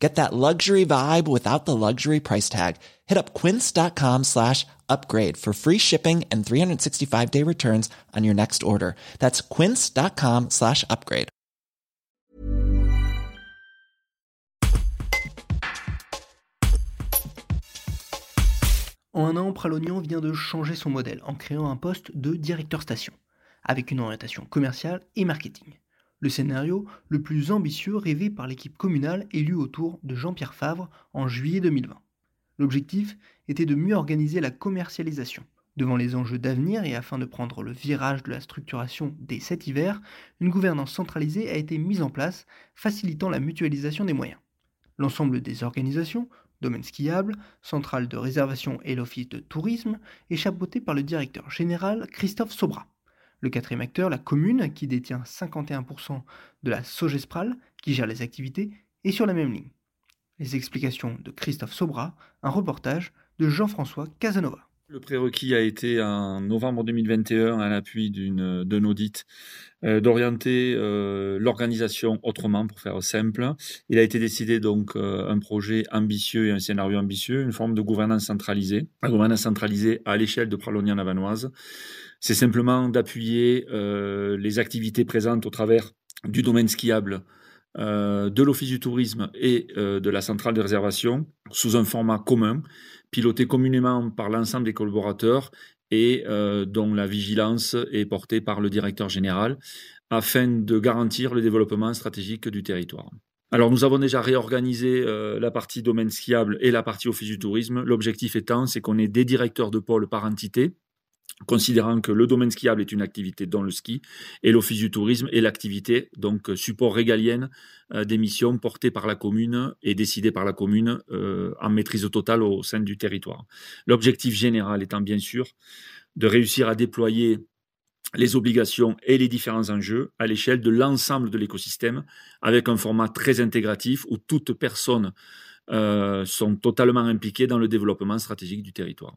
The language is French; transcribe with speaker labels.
Speaker 1: Get that luxury vibe without the luxury price tag. Hit up quince.com slash upgrade for free shipping and 365 day returns on your next order. That's quince.com slash upgrade.
Speaker 2: En un an, Pralognan vient de changer son modèle en créant un poste de directeur station, avec une orientation commerciale et marketing. Le scénario le plus ambitieux rêvé par l'équipe communale élue autour de Jean-Pierre Favre en juillet 2020. L'objectif était de mieux organiser la commercialisation. Devant les enjeux d'avenir et afin de prendre le virage de la structuration dès cet hiver, une gouvernance centralisée a été mise en place, facilitant la mutualisation des moyens. L'ensemble des organisations, domaine skiable, centrale de réservation et l'office de tourisme, est chapeauté par le directeur général Christophe Sobra. Le quatrième acteur, la commune, qui détient 51% de la Sogespral, qui gère les activités, est sur la même ligne. Les explications de Christophe Sobra, un reportage de Jean-François Casanova.
Speaker 3: Le prérequis a été en novembre 2021, à l'appui d'un audit, euh, d'orienter euh, l'organisation autrement, pour faire simple. Il a été décidé donc euh, un projet ambitieux et un scénario ambitieux, une forme de gouvernance centralisée. La gouvernance centralisée à l'échelle de Pralognan-Lavanoise, c'est simplement d'appuyer les activités présentes au travers du domaine skiable, de l'Office du tourisme et de la centrale de réservation sous un format commun piloté communément par l'ensemble des collaborateurs et euh, dont la vigilance est portée par le directeur général afin de garantir le développement stratégique du territoire. Alors nous avons déjà réorganisé euh, la partie domaine skiable et la partie office du tourisme. L'objectif étant, c'est qu'on ait des directeurs de pôle par entité considérant que le domaine skiable est une activité dans le ski et l'office du tourisme est l'activité donc support régalienne euh, des missions portées par la commune et décidées par la commune euh, en maîtrise totale au sein du territoire. L'objectif général étant bien sûr de réussir à déployer les obligations et les différents enjeux à l'échelle de l'ensemble de l'écosystème avec un format très intégratif où toutes personnes euh, sont totalement impliquées dans le développement stratégique du territoire.